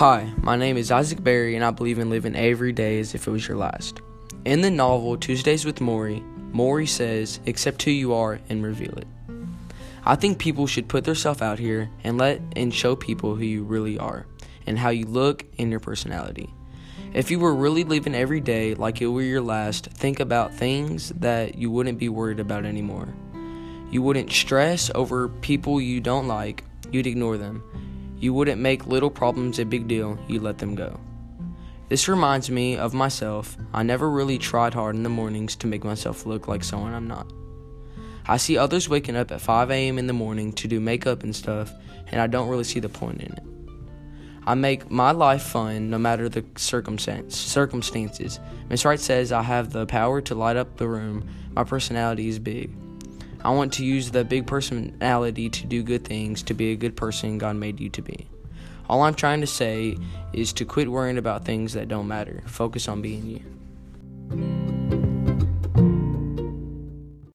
Hi, my name is Isaac Berry, and I believe in living every day as if it was your last. In the novel Tuesdays with Morrie, Morrie says, accept who you are and reveal it. I think people should put themselves out here and let and show people who you really are and how you look and your personality. If you were really living every day like it were your last, think about things that you wouldn't be worried about anymore. You wouldn't stress over people you don't like, you'd ignore them. You wouldn't make little problems a big deal, you let them go. This reminds me of myself. I never really tried hard in the mornings to make myself look like someone I'm not. I see others waking up at 5 a.m. in the morning to do makeup and stuff, and I don't really see the point in it. I make my life fun no matter the circumstance, circumstances. Miss Wright says I have the power to light up the room. My personality is big. I want to use the big personality to do good things, to be a good person God made you to be. All I'm trying to say is to quit worrying about things that don't matter. Focus on being you.